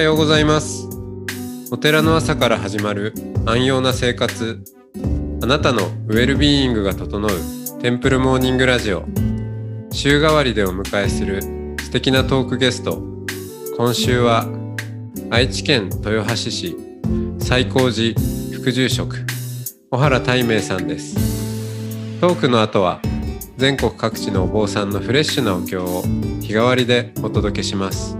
はようございます。お寺の朝から始まる安養な生活。あなたのウェルビーイングが整うテンプルモーニングラジオ。週替わりでお迎えする素敵なトークゲスト。今週は愛知県豊橋市最高寺副住職小原大明さんです。トークの後は全国各地のお坊さんのフレッシュなお経を日替わりでお届けします。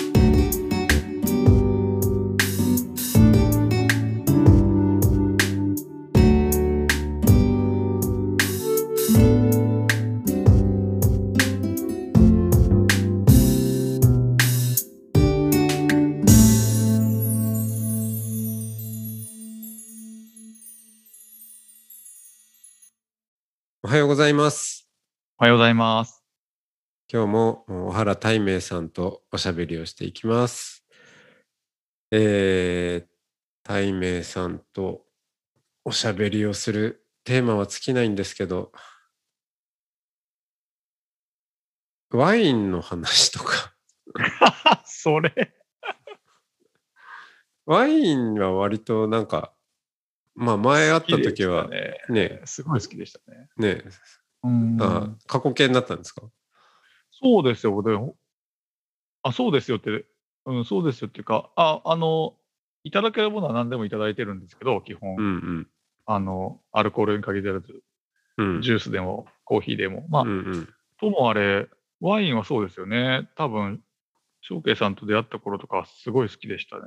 おはようございますおはようございます。今日も小原大明さんとおしゃべりをしていきます。えー、大明さんとおしゃべりをするテーマは尽きないんですけど、ワインの話とか、それ。ワインは割となんか、まあ前会った時はね、ね、すごい好きでしたね。ね、うんあ過去形になったんですか？そうですよ。であ、そうですよって、うん、そうですよっていうか、あ、あの、いただけるものは何でもいただいてるんですけど、基本、うんあの、アルコールに限らず、うん。うん。ジュースでも、コーヒーでも。まあ、うんうん。ともあれ、ワインはそうですよね。多分、翔慶さんと出会った頃とか、すごい好きでしたね。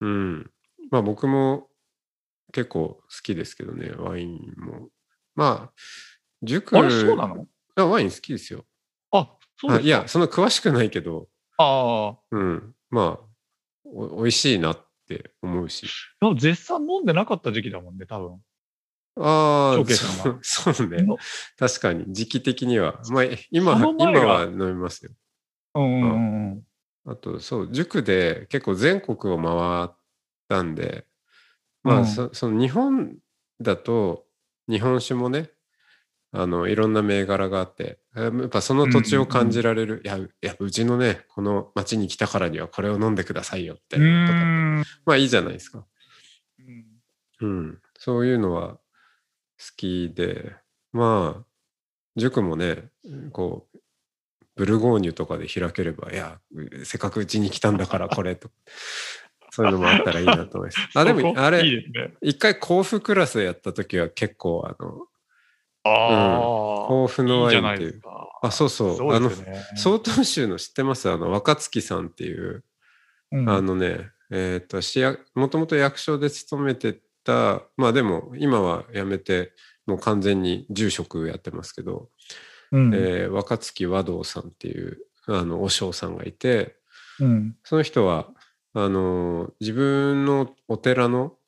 うん。まあ僕も結構好きですけどね、ワインも。まあ、塾あれ、そうなの？あワイン好きですよ。あ、そうですいや、そんな詳しくないけど、ああ。うん。まあ、お美味しいなって思うし。でも絶賛飲んでなかった時期だもんね、多分。ああ、そうそうね。の？確かに、時期的には。まあ、今、今は飲みますよ。うんうんうんうん。あと、そう、塾で結構全国を回ったんで、まあ、うんそその日本だと、日本酒もね、あの、いろんな銘柄があって、えやっぱその土地を感じられる、いや、いや、うちのね、この町に来たからにはこれを飲んでくださいよって、うとかまあいいじゃないですか。うんうん。そういうのは好きで、まあ、塾もね、こう、ブルゴーニュとかで開ければ、いや、せっかくうちに来たんだからこれと。そういうのもあったらいいなと思います。あ、でも、あれ、ね。一回甲府クラスやった時は結構、あの、ああ、甲府のワインっていう。ないですか。あ、そうそう。そうあの。曹洞宗の知ってます？あの、若月さんっていう、うんあのね、えっ、と、市役もともと役所で勤めてた、まあでも今は辞めて、もう完全に住職やってますけど、うんえー若月和道さんっていう、あの、お尚さんがいて、うんその人は、あのー自分のお寺の、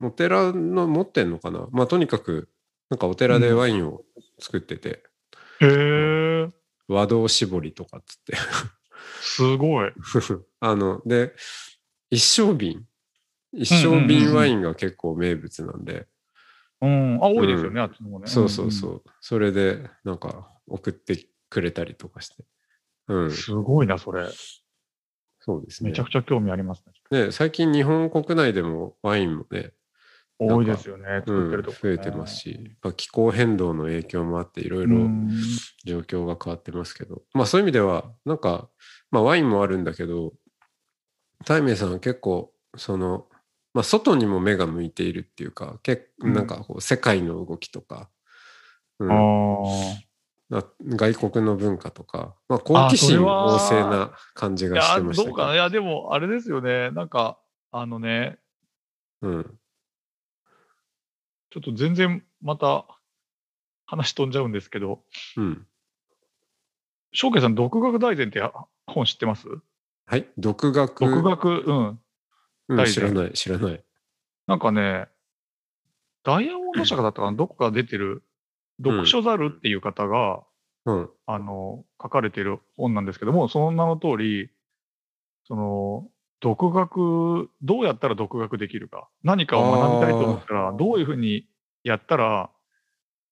お寺の持ってんのかな？まあとにかく、なんかお寺でワインを作ってて、へえ、和道絞りとかっつって。すごい。あの、で、一升瓶。一升瓶ワインが結構名物なんで、うん、あ、多いですよね、あっちの方ね。そうそうそうう。それで、なんか、送ってくれたりとかして。うんん。すごいな、それ。そうですね。めちゃくちゃ興味ありますね。ね、最近日本国内でもワインもね、多いですよね、うん作ってるとこ、増えてますし、やっぱ気候変動の影響もあっていろいろうん状況が変わってますけど、まあそういう意味では、なんか、まあワインもあるんだけど、大明さんは結構、その、まあ外にも目が向いているっていうか、結うんなんかこう世界の動きとか、うんああ外国の文化とか、まあ好奇心旺盛な感じがしてや、ましたけど。どうかな。いや、でも、あれですよね。なんか、あのね、うん。ちょっと全然また話飛んじゃうんですけど、うん。翔慶さん、独学大全ってあ本知ってます？はい。独学。独学、うん。うん、大全知らない、知らない。なんかね、ダイヤモンド社かだったかな、どこか出てる、読書猿っていう方が、うん。あの、書かれている本なんですけども、その名の通り、その、独学、どうやったら独学できるか、何かを学びたいと思ったら、どういうふうにやったら、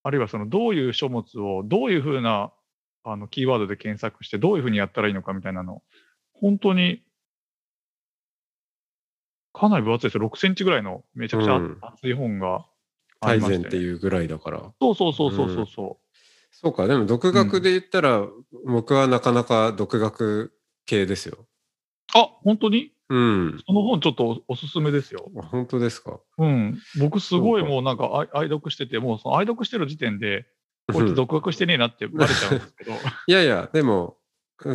あるいはそのどういう書物をどういうふうなあのキーワードで検索してどういうふうにやったらいいのかみたいなの、本当にかなり分厚いですよ。6センチぐらいのめちゃくちゃうん厚い本があ大りまして、全っていうぐらいだから。そうそうそうそうそうそそうか、でも独学で言ったら、僕はなかなか独学系ですよ。う。あ、本当に？うん。その本ちょっとおおすすめですよ。あ本当ですか？うん。僕すごいもうなんか愛愛読してて、もうその愛読してる時点で、こいつ独学してねえなってバレちゃうんですけど。いやいや、でも、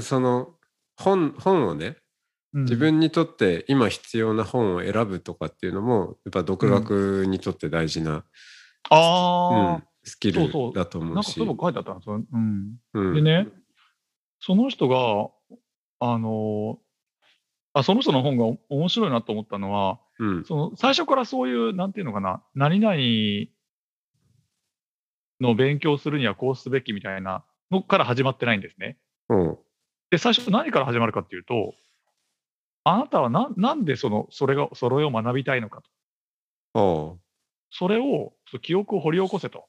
その本本をね、うん自分にとって今必要な本を選ぶとかっていうのも、やっぱ独学にとって大事な、うんあスキルそうそうあ、だと思うし。なんかそういうの書いてあったんですよ。うん。うんでね、その人が、あのあ、その人の本がお面白いなと思ったのは、うん。その最初からそういう、なんていうのかな、何々の勉強するにはこうすべきみたいなのから始まってないんですね。うん。で、最初何から始まるかっていうと、あなたはななんでそのそれがそれを学びたいのかと。それを、記憶を掘り起こせと。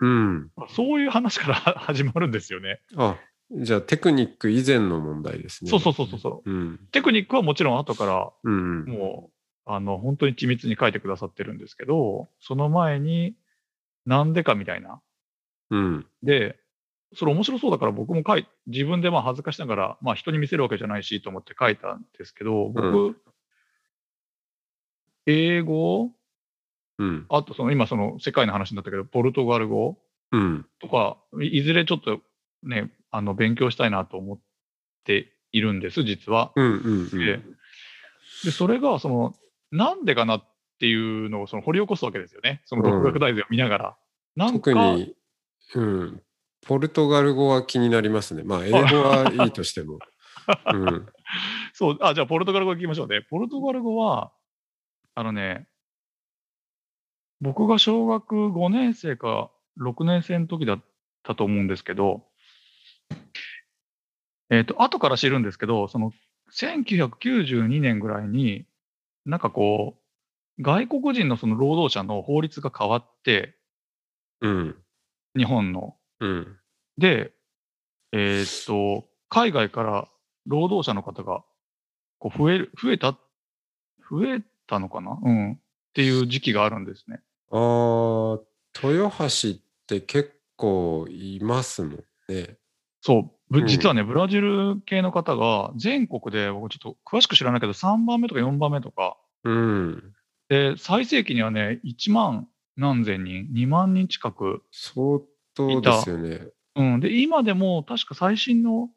うん。そういう話から 始まるんですよね。あ、じゃあテクニック以前の問題ですね。そうそうそうそうそう。うん。テクニックはもちろん後からうん。もう、あの、本当に緻密に書いてくださってるんですけど、その前に、なんでかみたいな。うん。で、それ面白そうだから僕も書い、自分でまあ恥ずかしながら、まあ人に見せるわけじゃないしと思って書いたんですけど、僕、う英語、うん。あとその今その世界の話になったけど、ポルトガル語うん。とか、いいずれちょっとね、あの、勉強したいなと思っているんです、実は。うん。うん。うでん。で、それが、その、なんでかなっていうのをその掘り起こすわけですよね。その独学大全を見ながら。なんか、特に、うん。ポルトガル語は気になりますね。まあ、英語はいいとしても。うん。そう、あ、じゃあポルトガル語行きましょうね。ポルトガル語は、あのね、僕が小学5年生か6年生の時だったと思うんですけど、えっ、と、後から知るんですけど、その、1992年ぐらいに、なんかこう、外国人のその労働者の法律が変わって、うん。日本の。うん。で、えーっと、海外から労働者の方がこう増える、増えた、増えたのかな？うん。っていう時期があるんですね。ああ、豊橋って結構いますもんね。そう。実はね、ブラジル系の方が全国で、僕ちょっと詳しく知らないけど、3番目とか4番目とか、うん。で、最盛期にはね、1万何千人、2万人近く、相当ですよね。うん。で、今でも確か最新の、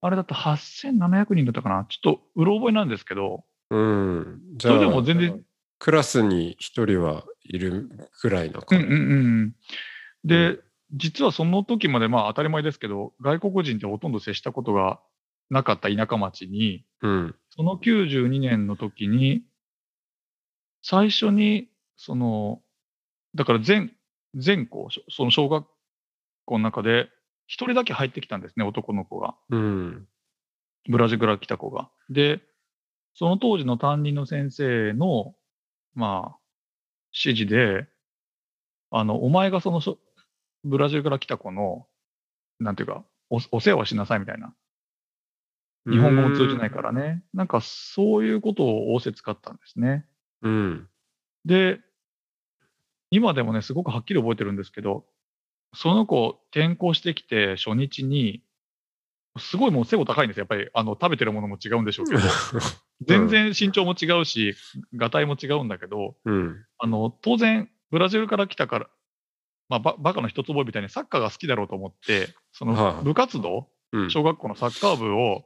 あれだった8700人だったかな。ちょっとうろ覚えなんですけど、うん。じそれでゃあ、も全然クラスに一人はいるくらいなうん感じ。うんうん。で、うん実はその時までまあ当たり前ですけど、外国人ってほとんど接したことがなかった田舎町に、うん。その92年の時に、最初に、その、だから全、全校、その小学校の中で、一人だけ入ってきたんですね、男の子が。うん。ブラジルから来た子が。で、その当時の担任の先生の、まあ、指示で、あの、お前がそのそブラジルから来た子の、なんていうか、おお世話をしなさいみたいな。日本語も通じないからね。なんかそういうことを仰せ使ったんですね。うん。で、今でもね、すごくはっきり覚えてるんですけど、その子転校してきて初日に、すごいもう背も高いんですよ。やっぱりあの食べてるものも違うんでしょうけど、全然身長も違うし、がたいも違うんだけど、うん。あの当然、ブラジルから来たから、まあ、ババカの一つ覚えみたいにサッカーが好きだろうと思って、そはあの部活動、うん。小学校のサッカー部を、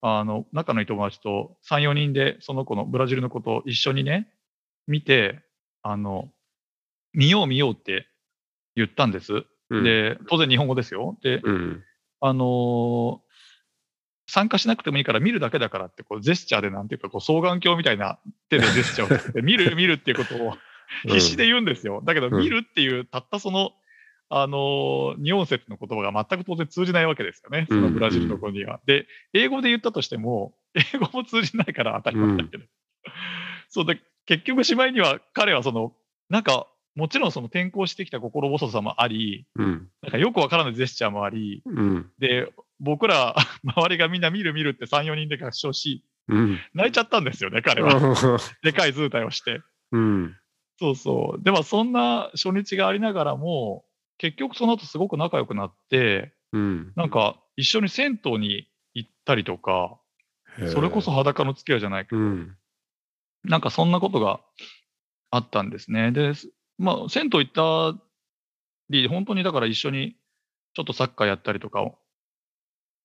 あの、仲のいい友達と3、4人で、その子の、ブラジルの子と一緒にね、見て、あの、見よう見ようって言ったんです。うん、で、当然日本語ですよ。で、うん。あのー参加しなくてもいいから見るだけだからって、こう、ジェスチャーでなんていうか、こう、双眼鏡みたいな手でジェスチャーをつけて、見る見るっていうことを必死で言うんですよ。だけど、うん見るっていう、たったその、あのー、二音節の言葉が全く当然通じないわけですよね。そのブラジルの子には。で、英語で言ったとしても、英語も通じないから当たり前だけど。そうで、結局しまいには彼はその、なんか、もちろんその転校してきた心細さもあり、うん。なんかよくわからないジェスチャーもあり、うん。で、僕ら、周りがみんな見る見るって3、4人で合唱し、うん。泣いちゃったんですよね、彼は。でかい図体をして。うん。そうそう。でもそんな初日がありながらも、結局その後すごく仲良くなって、うん。なんか一緒に銭湯に行ったりとか、それこそ裸の付き合いじゃないけど、うん。なんかそんなことがあったんですね。で、すまあ、銭湯行ったり、本当にだから一緒にちょっとサッカーやったりとかを、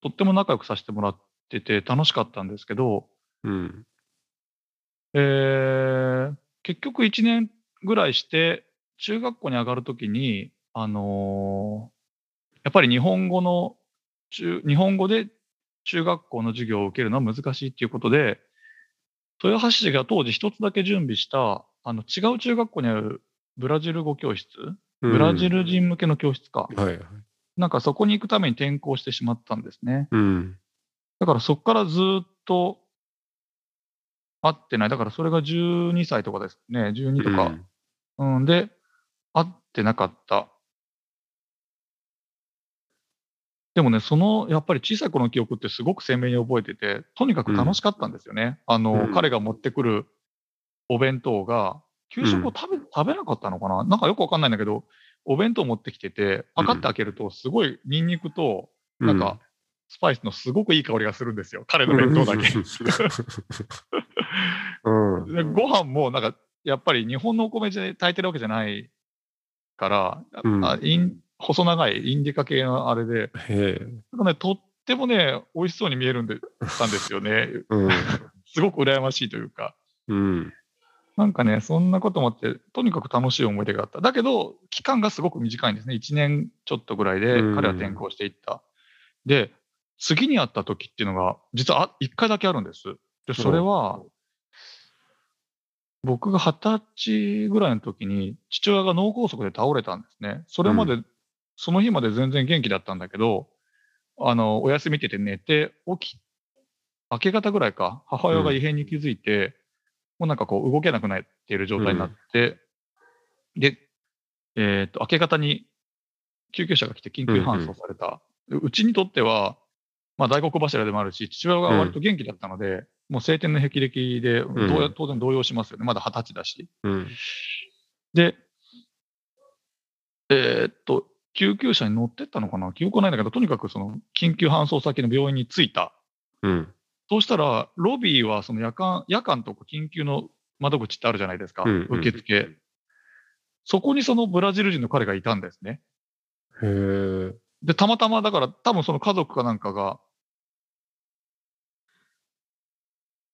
とっても仲良くさせてもらってて楽しかったんですけど、うん。えー結局1年ぐらいして、中学校に上がるときに、あのーやっぱり日本語の中、日本語で中学校の授業を受けるのは難しいっていうことで、豊橋市が当時一つだけ準備した、あの違う中学校にあるブラジル語教室、ブラジル人向けの教室か。はいはい。なんかそこに行くために転校してしまったんですね。うん。だからそこからずっと会ってない。だからそれが12歳とかですね。12とか。うん、で、会ってなかった。でもね、その、やっぱり小さい頃の記憶ってすごく鮮明に覚えてて、とにかく楽しかったんですよね。あの、うん彼が持ってくるお弁当が、給食を食べ、食べなかったのかな？なんかよくわかんないんだけど、お弁当持ってきてて、パカって開けると、すごいニンニクと、うなんか、、スパイスのすごくいい香りがするんですよ。彼の弁当だけ。うん。でご飯もなんかやっぱり日本のお米で炊いてるわけじゃないから、うんあイン細長いインディカ系のあれで。なんかね、とってもね、美味しそうに見えるんでたんですよね。うん。すごく羨ましいというか。うん。なんかね、そんなこともあって、とにかく楽しい思い出があった。だけど、期間がすごく短いんですね。1年ちょっとぐらいでうん彼は転校していった。で、次に会った時っていうのが、実は1回だけあるんです。で、それは、僕が二十歳ぐらいの時に、父親が脳梗塞で倒れたんですね。それまで、その日まで全然元気だったんだけど、あの、お休みってて寝て、起き、明け方ぐらいか、母親が異変に気づいて、もうなんかこう動けなくなっている状態になって、で、えっ、と、明け方に救急車が来て緊急搬送された。でうちにとっては、まあ大黒柱でもあるし、父親が割と元気だったので、もう晴天の霹靂で、うや当然動揺しますよね。まだ二十歳だし。うん。で、えーっと、救急車に乗ってったのかな？記憶はないんだけど、とにかくその緊急搬送先の病院に着いた。うん。そうしたら、ロビーはその夜間、夜間とか緊急の窓口ってあるじゃないですか。うんうん受付。そこにそのブラジル人の彼がいたんですね。へえ。で、たまたまだから、多分その家族かなんかが、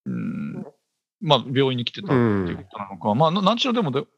うーん、まあ、病院に来てたっていうことなのか、まあ、ななんちゅうのでもで、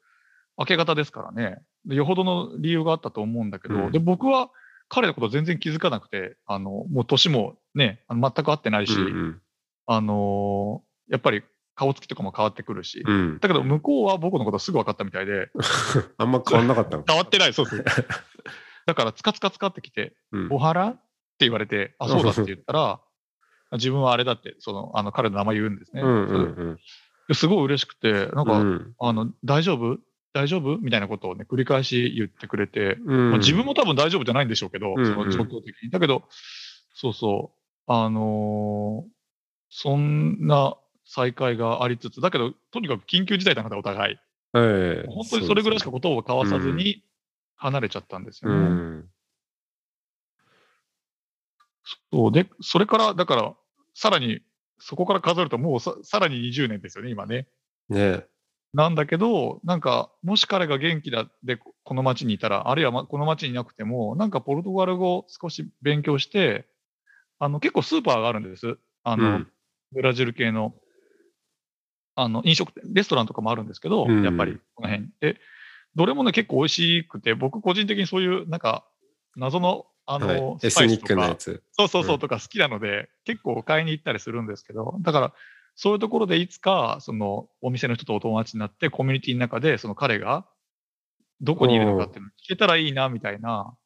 明け方ですからねで、よほどの理由があったと思うんだけど、うんで、僕は彼のこと全然気づかなくて、あの、もう年もね、あの全く会ってないし、うんあのーやっぱり顔つきとかも変わってくるし、うん。だけど向こうは僕のことすぐ分かったみたいで、あんま変わんなかったの？変わってない、そうそう。だから、つかつかつかってきて、うんおはら？って言われて、あ、そうだって言ったら、自分はあれだって、その、あの、彼の名前言うんですね。うんうんですごい嬉しくて、なんか、うん。あの、大丈夫大丈夫？みたいなことをね、繰り返し言ってくれて、うん。まあ、自分も多分大丈夫じゃないんでしょうけど、うんその状況的に。だけど、そうそう、あのーそんな再会がありつつ、だけど、とにかく緊急事態だな、お互い。ええ本当にそれぐらいしか言葉を交わさずに離れちゃったんですようね。ん。そうで、それから、だから、さらに、そこから数えるともうささらに20年ですよね、今ね。ねなんだけど、なんか、もし彼が元気だで、ここの町にいたら、あるいはまこの町にいなくても、なんかポルトガル語を少し勉強して、あの、結構スーパーがあるんです。あの、うんブラジル系の、あの、飲食店、レストランとかもあるんですけど、うんやっぱり、この辺。で、どれもね、結構美味しくて、僕個人的にそういう、なんか、謎の、あの、はい。エスパイスニックスとか、なやつ。そうそうそううんとか好きなので、結構買いに行ったりするんですけど、だから、そういうところでいつか、その、お店の人とお友達になって、コミュニティの中で、その彼が、どこにいるのかっていうのを聞けたらいいな、みたいな、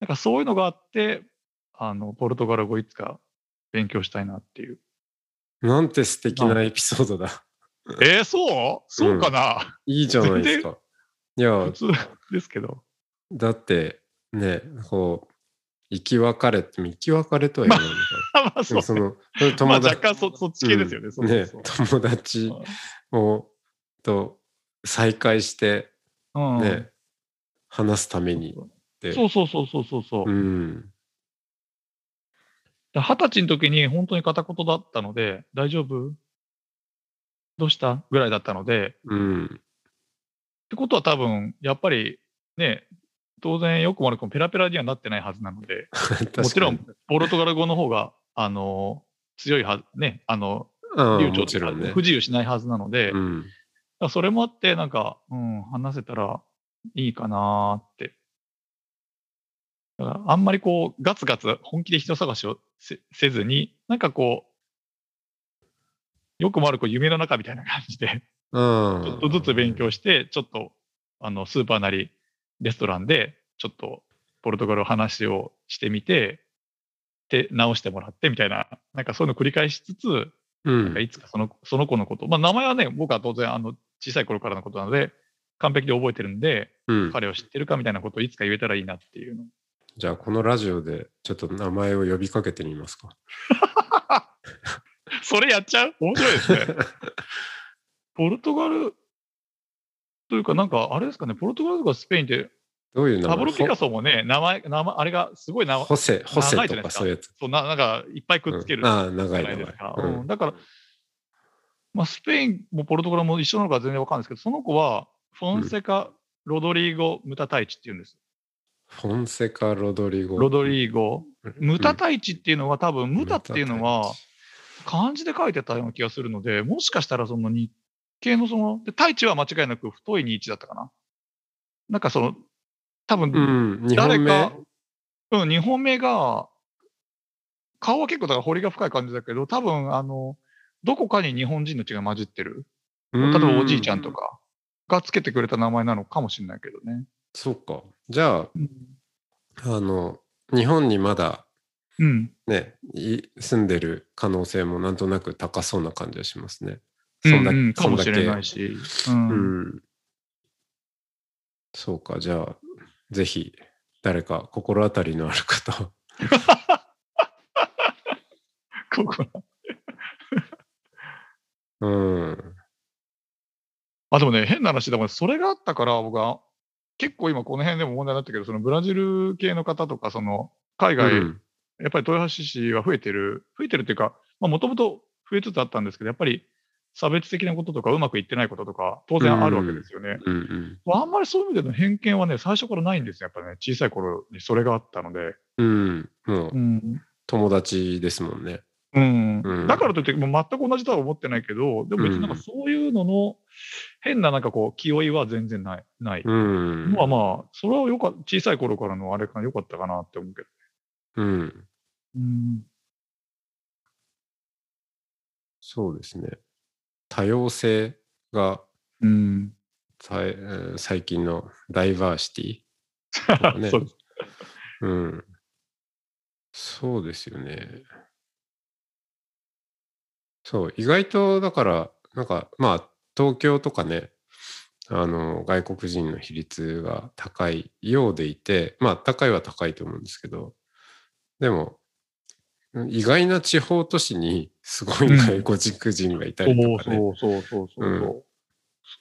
なんかそういうのがあって、あの、ポルトガル語いつか勉強したいなっていう。なんて素敵なエピソードだ。えー、そう？そうかな、いいじゃないですか。いや普、通ですけど。だってね、こう、生き別れって、生き別れとは言わないのかまあ、な。でそうもその、まあ、友達、若干そそっち系ですよね。そうそうそうね、友達を、と再会して、うんね、話すためにって。そうそうそうそうそうそう。うん。で二十歳の時に本当に片言だったので、大丈夫？どうした？ぐらいだったので、うん。ってことは多分、やっぱりね、当然よくも悪くもペラペラにはなってないはずなので、もちろん、ポルトガル語の方が、あの、強いはず、ね、あの、流暢もちろんね不。自由しないはずなので、うん。らそれもあって、なんか、うん、話せたらいいかなーって。だからあんまりこう、ガツガツ本気で人探しをせせずに、なんかこう、よくもあるこう夢の中みたいな感じで、ちょちょっとずつ勉強して、ちょっと、あの、スーパーなり、レストランで、ちょっと、ポルトガル話をしてみて、で、直してもらってみたいな、なんかそういうのを繰り返しつつ、うんなんか。いつかそのその子のこと、まあ名前はね、僕は当然、あの、小さい頃からのことなので、完璧で覚えてるんで、うん。彼を知ってるかみたいなことをいつか言えたらいいなっていうの。じゃあ、このラジオでちょっと名前を呼びかけてみますか。それやっちゃう？面白いですね。ポルトガルというか、なんか、あれですかね、ポルトガルとかスペインって、どういう名前？パブロ・ピカソもね、名前、名前、あれがすごい名前、ホセ、ホセとかかそういうやつ。そうななんかいっぱいくっつけるうんああ、長い長いじゃないですか。。ううんんだから、まあ、スペインもポルトガルも一緒なのか全然わかんないですけど、その子はフォンセカ・ロドリーゴ・ムタタイチっていうんです。フォンセカ・ロドリゴ。ロドリーゴ。ムタタイチっていうのは多分、うんムタっていうのは、漢字で書いてたような気がするので、もしかしたらその日系のその、で、太一は間違いなく太い日一だったかな。なんかその、多分、誰か名。、うん、2本目が、顔は結構だから彫りが深い感じだけど、多分、あの、どこかに日本人の血が混じってる。例えばおじいちゃんとか。かがつけてくれた名前なのかもしれないけどね。そうか。じゃあ、うん。あの、日本にまだうん。ね、い住んでる可能性もなんとなく高そうな感じがしますね。うんだうんかもしれないし。し。う。うんん。そうか、じゃあ、ぜひ、誰か心当たりのある方。ここうん。あ、でもね、変な話だもん。それがあったから、僕は、結構今この辺でも問題になったけど、そのブラジル系の方とか、その、海外、うんやっぱり豊橋市は増えてる、増えてるっていうか、もともと増えつつあったんですけど、やっぱり差別的なこととか、うまくいってないこととか、当然あるわけですよね。うんうん。あんまりそういう意味での偏見はね、最初からないんですよ。やっぱね、小さい頃にそれがあったので。うん。うん。友達ですもんね。うんうんだからといって、もう全く同じとは思ってないけど、でも別になんかそういうのの変ななんかこう、気負いは全然ない。ない。うん。まあまあ、それはよか小さい頃からのあれかな、良かったかなって思うけど。うん。うん。そうですね。多様性がうん。さいえー最近のダイバーシティかね そうです。うん。そうですよね。そう、意外とだから、なんか、まあ、東京とかね、あの、外国人の比率が高いようでいて、まあ、高いは高いと思うんですけど、でも、意外な地方都市にすごい外国人がいたりとかね。そうそうそうそうそう、うん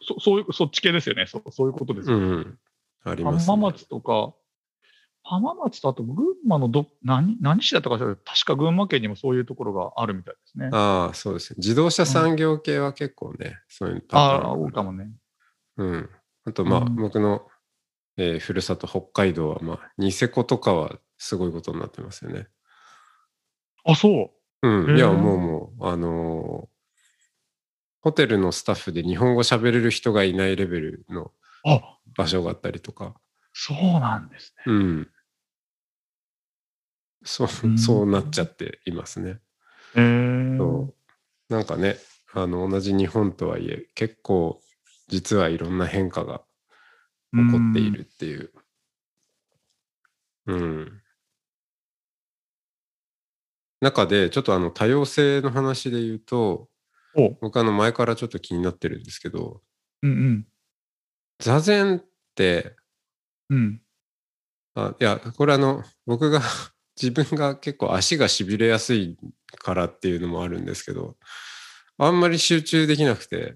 そそういう、そっち系ですよね。そそういうことですよ。うん。あります、ね。浜松とか、浜松とあと群馬のど、何、何市だったか確か群馬県にもそういうところがあるみたいですね。ああ、そうですね。自動車産業系は結構ね、そういうパああ、ターン多いかもね。うん。あと、まあ、うん僕の、えーふるさと北海道は、まあ、ニセコとかはすごいことになってますよね。あ、そう。うん。いや、もうもう、あのーホテルのスタッフで日本語喋れる人がいないレベルのあ、場所があったりとか。そうなんですね。うん。そうう、んそうなっちゃっていますね。へえ。そうなんかね、あの、同じ日本とはいえ、結構、実はいろんな変化が起こっているっていう。うん。中で、ちょっとあの多様性の話で言うと、お僕あの前からちょっと気になってるんですけど、うんうん。座禅って、うん。あいや、これあの、僕が自分が結構足がしびれやすいからっていうのもあるんですけど、あんまり集中できなくて、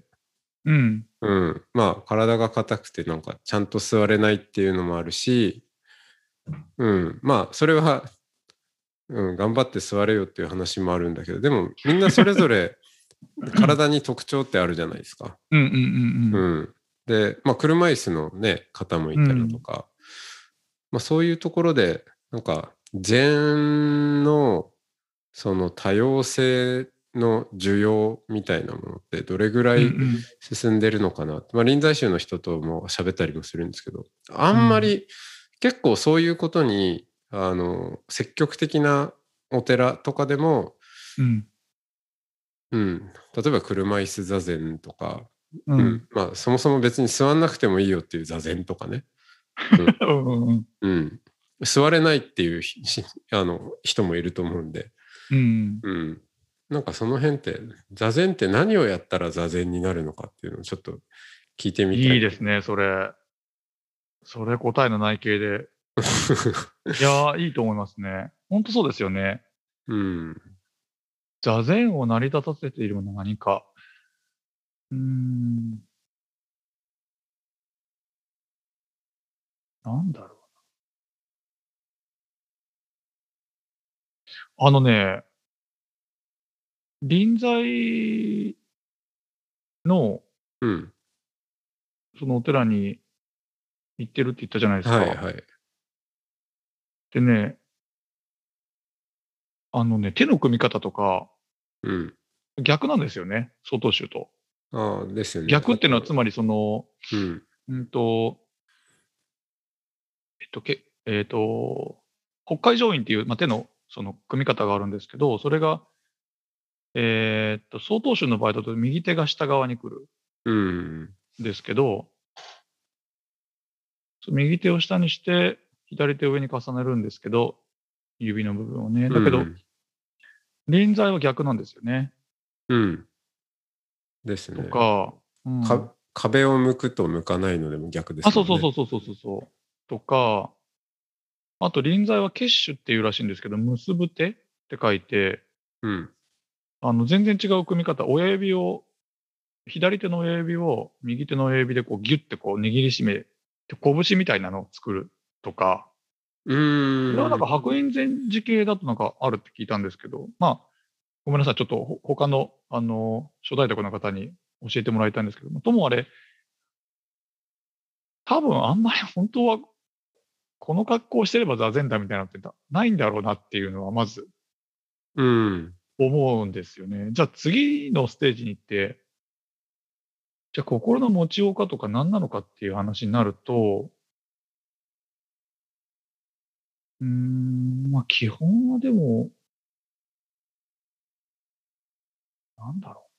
うん。うん、まあ体が硬くてなんかちゃんと座れないっていうのもあるし、うん、まあそれは、うん、頑張って座れよっていう話もあるんだけど、でもみんなそれぞれ 体に特徴ってあるじゃないですか。うんうんうんうん。うん、で、まあ、車椅子の、ね、方もいたりだとか、まあ、そういうところでなんか禅のその多様性の需要みたいなものってどれぐらいうんうん。進んでるのかな、まあ、臨済宗の人とも喋ったりもするんですけどあんまり結構そういうことにあの積極的なお寺とかでも、うん。うん、例えば車椅子座禅とかううん。ん、まあそもそも別に座んなくてもいいよっていう座禅とかね、うん うんうん。うん、座れないっていう あの人もいると思うんで、うんうん、なんかその辺って座禅って何をやったら座禅になるのかっていうのをちょっと聞いてみたい。いいですね、それ。それ答えの内径で。いやー、いいと思いますね。本当そうですよね。うん、座禅を成り立たせているものは何か。うーん。なんだろうあのね、臨済のうん、そのお寺に行ってるって言ったじゃないですか。はいはい。でね、あのね、手の組み方とかうん、逆なんですよね、曹洞宗と。ああですよね。逆っていうのはつまりその、うん、うんと、えっと、けえっと、北海上院っていう、まあ、手のその組み方があるんですけど、それが、えーっと、曹洞宗の場合だと右手が下側に来るうん、んですけど、右手を下にして、左手を上に重ねるんですけど、指の部分をね。だけど、うん臨済は逆なんですよね。うん、ですね。とか、うんか壁を向くと向かないのでも逆ですあ、そうそうう。そうそうそうそう。とか、あと臨済は結手っていうらしいんですけど、結ぶ手って書いて、うん、あの全然違う組み方、親指を、左手の親指を右手の親指でこうギュッてこう握りしめて、拳みたいなのを作るとか、うーん。なんか白隠禅寺系だとなんかあるって聞いたんですけど、まあ、ごめんなさい、ちょっとほ他の、あの、諸大徳の方に教えてもらいたいんですけども、ともあれ、多分あんまり本当は、この格好をしてれば座禅だみたいなのってなないんだろうなっていうのはまずうん。思うんですよね。じゃあ次のステージに行って、じゃあ心の持ちようかとか何なのかっていう話になると、うーん、まあ基本はでも、なんだろ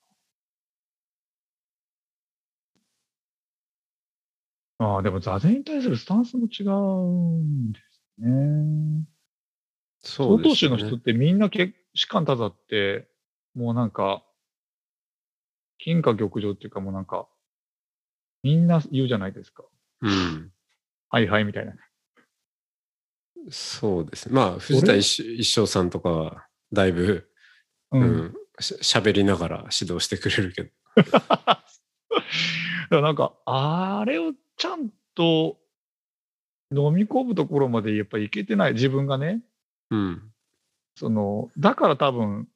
ああ、でも座禅に対するスタンスも違うんですね。そうですよね宗の人ってみんなけ士官多座って、もうなんか、金貨玉上っていうかもうなんか、みんな言うじゃないですか。うん。はいはいみたいな。そうですね。まあ、藤田一一生さんとかは、だいぶ、う。うんん、し喋りながら指導してくれるけど。だからなんか、あれをちゃんと飲み込むところまでやっぱいけてない、自分がね。うん。その、だから多分、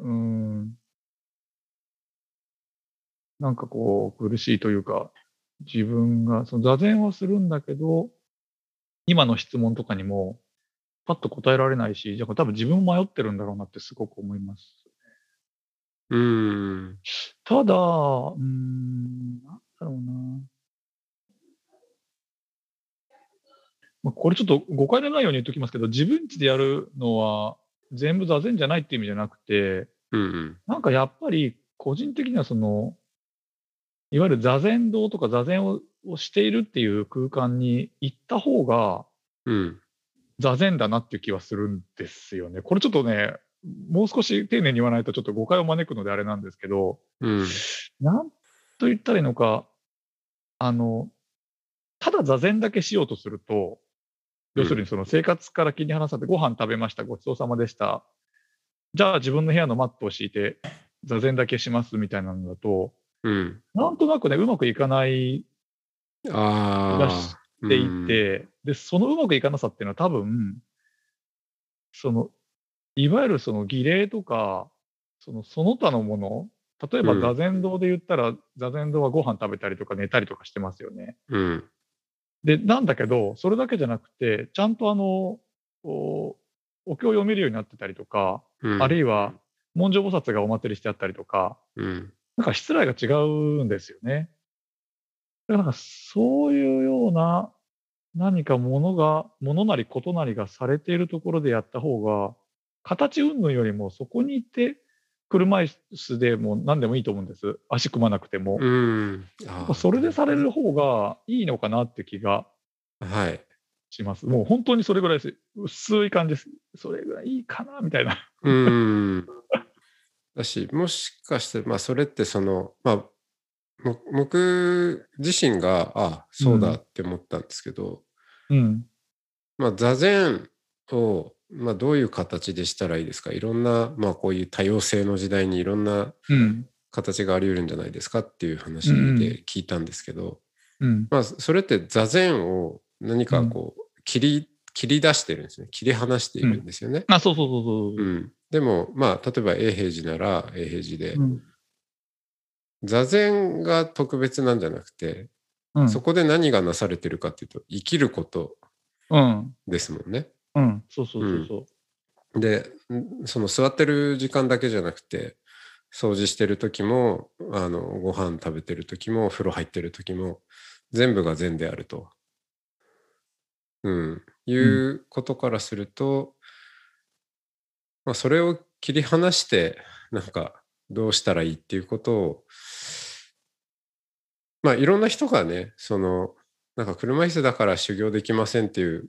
うーん、なんかこう、苦しいというか、自分が、その座禅はするんだけど、今の質問とかにも、パッと答えられないし、だから多分自分も迷ってるんだろうなってすごく思います。うん。ただ、うんだろうな。まあ、これちょっと誤解のないように言っておきますけど、自分家でやるのは全部座禅じゃないっていう意味じゃなくて、うんうん。なんかやっぱり個人的にはその、いわゆる座禅堂とか座禅ををしているっていう空間に行った方がうん。座禅だなっていう気はするんですよね。これちょっとね、もう少し丁寧に言わないとちょっと誤解を招くのであれなんですけど、うん。なんと言ったらいいのか、あの、ただ座禅だけしようとすると、要するにその生活から切り離されて、ご飯食べました、ごちそうさまでした。じゃあ自分の部屋のマットを敷いて、座禅だけしますみたいなのだと、うん。なんとなくね、うまくいかないああ。出していて、で、そのうまくいかなさっていうのは多分、その、いわゆるその儀礼とか、そのその他のもの、例えばうん座禅堂で言ったら、座禅堂はご飯食べたりとか寝たりとかしてますよね。うん。で、なんだけど、それだけじゃなくて、ちゃんとあの、おお経を読めるようになってたりとか、うん。あるいは文殊菩薩がお祭りしてあったりとか、うん。なんか失礼が違うんですよね。だからそういうような何かものが、ものなりことなりがされているところでやった方が、形云々よりもそこにいて、車椅子でも何でもいいと思うんです。足組まなくても。それでされる方がいいのかなって気がはい。します。もう本当にそれぐらいです。薄い感じです。それぐらいいいかなみたいな。うん。だし、もしかして、まあ、それってその、まあ、も僕自身が、あそうだって思ったんですけど、うん。まあ、座禅を、まあ、どういう形でしたらいいですか？いろんな、まあ、こういう多様性の時代にいろんなうん。形があり得るんじゃないですかっていう話うんで聞いたんですけど、うん。まあ、それって座禅を何かこう、切り、切り出してるんですね。切り離しているんですよね。あ、そうそうそうそうう。ん。でも、まあ、例えば永平寺なら永平寺で、うん。座禅が特別なんじゃなくて、うん。そこで何がなされてるかっていうと、生きることうん。ですもんね。うん。そうそうそうそう。で、んその座ってる時間だけじゃなくて、掃除してる時も、あの、ご飯食べてる時も、風呂入ってる時も、全部が善であると。うん。いうことからすると、まあ、それを切り離して、なんか、どうしたらいいっていうことを、まあ、いろんな人がね、その、なんか車椅子だから修行できませんっていう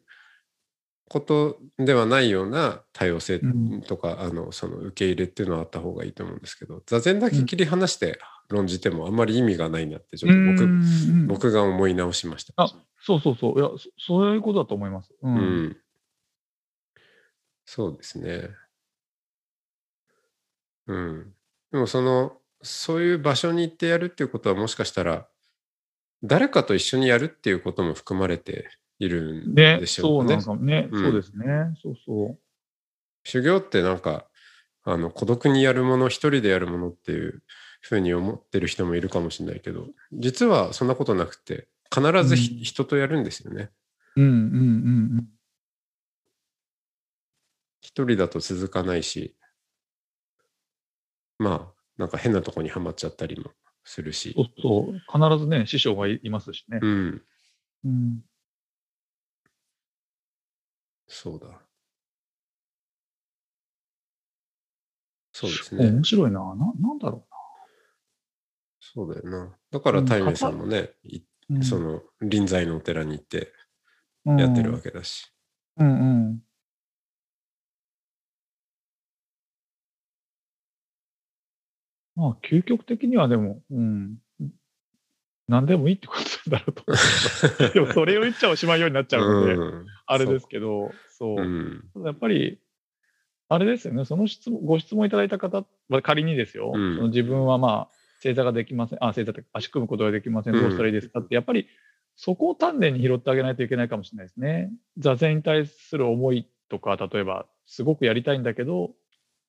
ことではないような多様性うんとか、あのその受け入れっていうのはあった方がいいと思うんですけど座禅だけ切り離して論じてもあんまり意味がないなってちょっと僕,、うん僕が思い直しました。あそうそうそう。いや、そそういうことだと思います。う。うんん、そうですね。うん。でもそのそういう場所に行ってやるっていうことはもしかしたら誰かと一緒にやるっていうことも含まれているんねでしょかねそううなん。かもね、うんそうですね。そうそう。修行ってなんかあの孤独にやるもの一人でやるものっていうふうに思ってる人もいるかもしれないけど実はそんなことなくて必ずひ、うん人とやるんですよね。うんうんうん一人だと続かないしまあなんか変なとこにはまっちゃったりもするしうん。。そうそう。必ずね、師匠がいいますしね。うん、うん。そうだ。そうですね面。白いな。ななんだろそうだよな。だからうんタイメさんもね、いうな。うんその臨済のお寺に行ってやってるわけだし。うんうん。まあ、究極的にはでも、うん。何でもいいってことなんだろうと。でも、それを言っちゃおしまいようになっちゃうので、うん。あれですけど、そう。うん。やっぱり、あれですよね、その質問ご質問いただいた方は仮にですよ、うん。その自分はまあ、正座ができません、あ、正座って足組むことができません、どうしたらいいですかって、やっぱりそこを丹念に拾ってあげないといけないかもしれないですね。座禅に対する思いとか、例えば、すごくやりたいんだけど、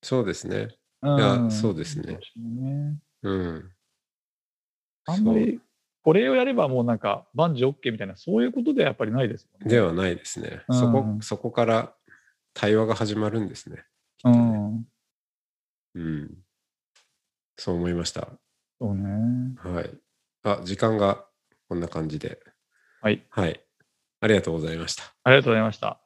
そうですね。うん。やそうですね。そうね。うん。あんまり、これをやればもうなんか、万事 OK みたいな、そういうことではやっぱりないですもんね。ではないですね。うんそこ、そこから対話が始まるんですね。きうん。うん。そう思いました。そうね。はい。あ、時間がこんな感じで。はい。はい。ありがとうございました。ありがとうございました。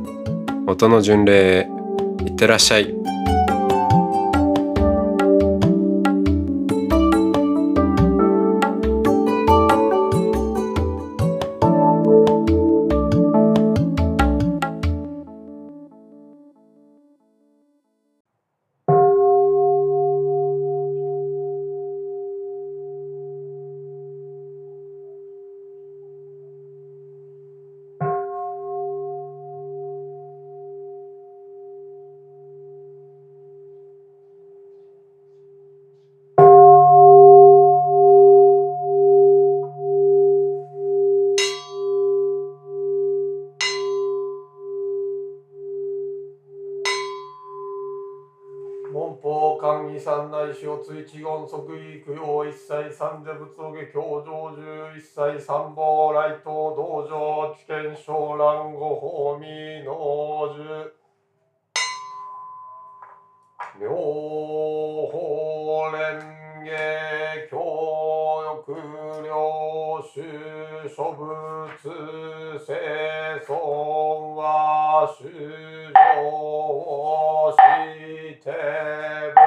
音の巡礼へいってらっしゃい。内四つ一言即位供養一切三者仏上下教上十一切三宝来頭道場知見昇蘭五法味能樹妙法蓮華教欲領主諸仏生存は主上をして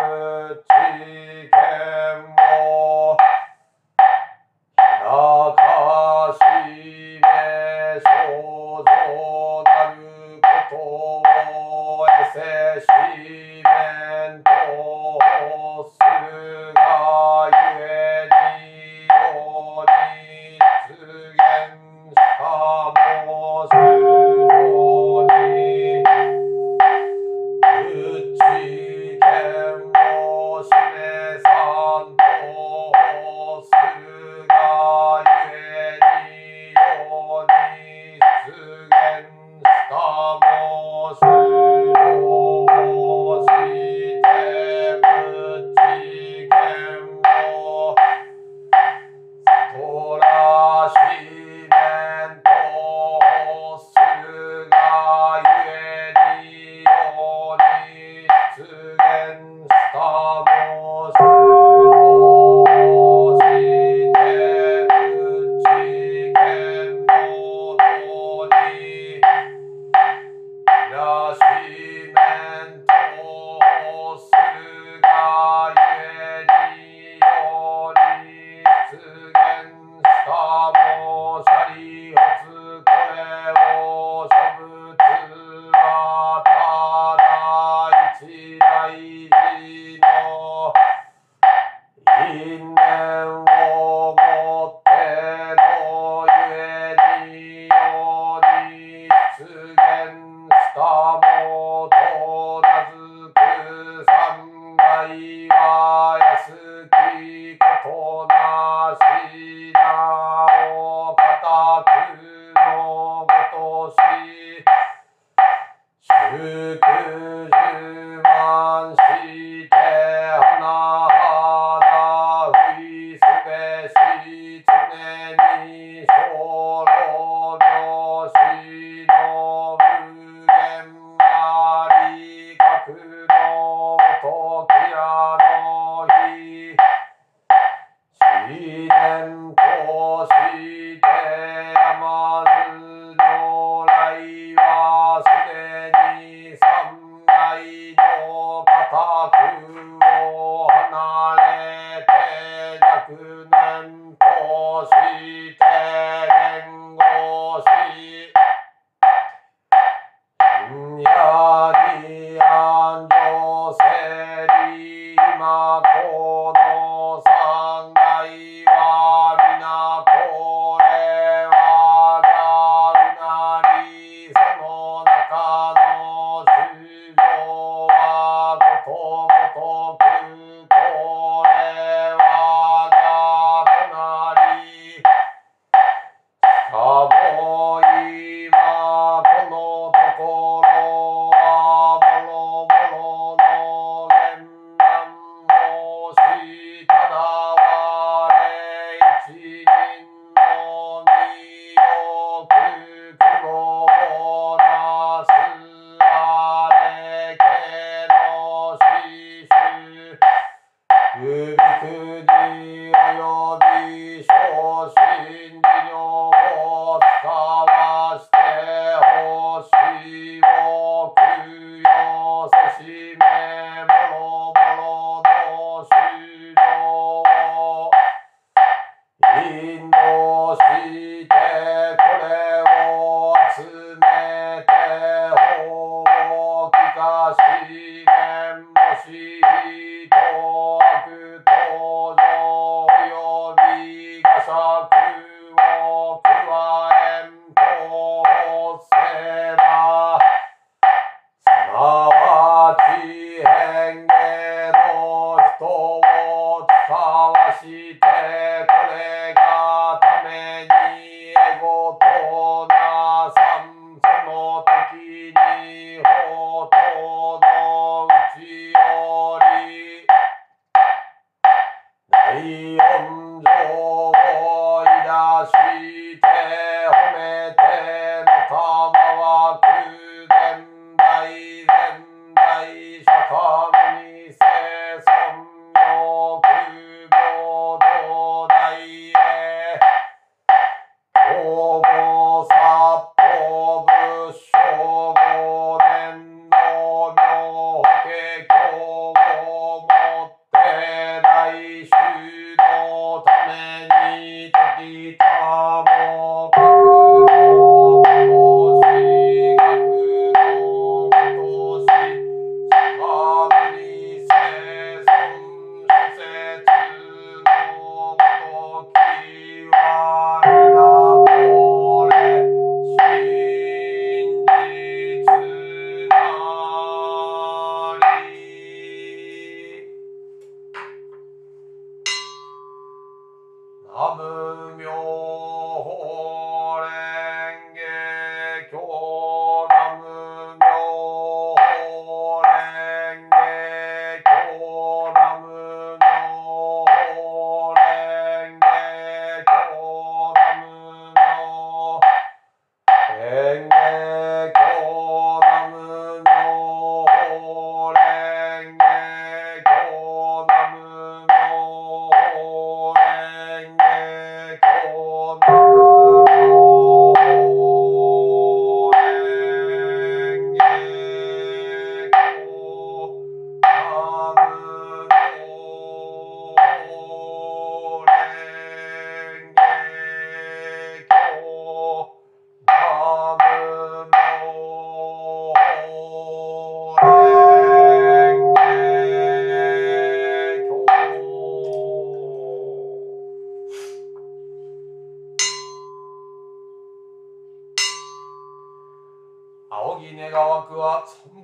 び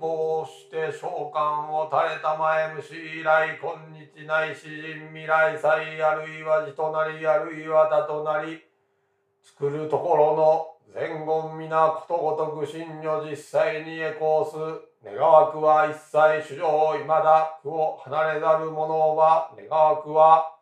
は参謀して召喚を垂れた前虫以来今日ない詩人未来祭あるいは字となりあるいは他となり作るところの前言皆ことごとく真如実際にエコーす。願わくは一切主情いまだ苦を離れざる者は願わくは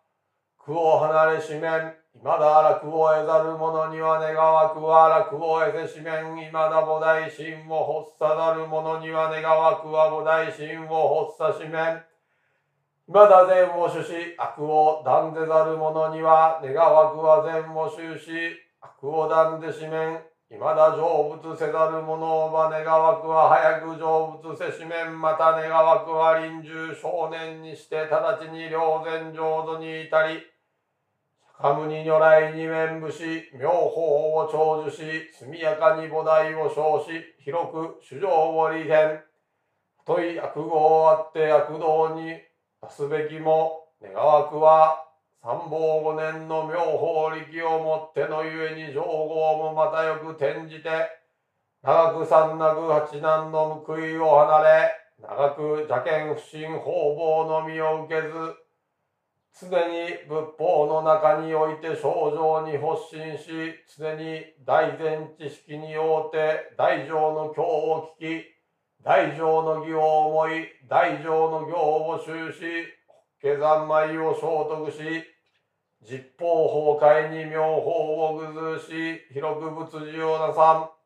苦を離れしめん。いまだ楽を得ざる者には願わくは楽を得せしめん。いまだ菩提心を発さざる者には願わくは菩提心を発さしめん。いまだ善を主し悪を断ぜざる者には願わくは善を修し悪を断ぜしめん。いまだ成仏せざる者は願わくは早く成仏せしめん。また願わくは臨終少年にして直ちに良善浄土に至り。釈迦牟尼如来に面武し妙法を長寿し速やかに菩提を称し広く主情を利変。とい悪語をあって悪道に出すべきも願わくは三宝五年の妙法力をもってのゆえに上号もまたよく転じて長く三なく八難の報いを離れ長く邪見不信方々のみを受けず常に仏法の中において症状に発信し常に大前知識によって大乗の教を聞き大乗の義を思い大乗の行を修し下山米を聖徳し実法崩壊に妙法を具ずし広く仏事をなさん。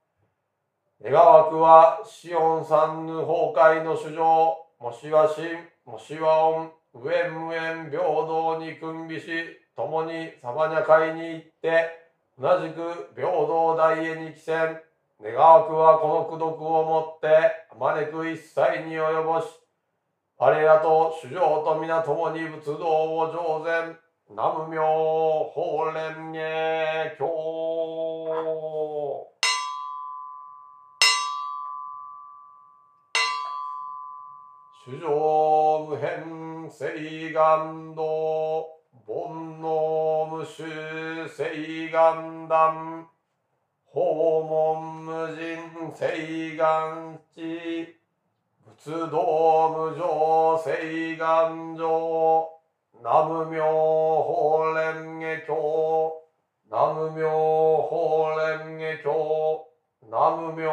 願わくはシオン三ぬ崩壊の主情もしは真もしは恩無縁無縁平等に君びし共にサバニャ会に行って同じく平等大へに帰戦。願わくはこの功徳をもってあまねく一切に及ぼし我らと主情と皆共に仏道を上善南無妙法蓮華経。主上無変誓願道煩悩無臭誓願断訪問無人誓願地仏道無常誓願上南無妙法蓮華経南無妙法蓮華経南無妙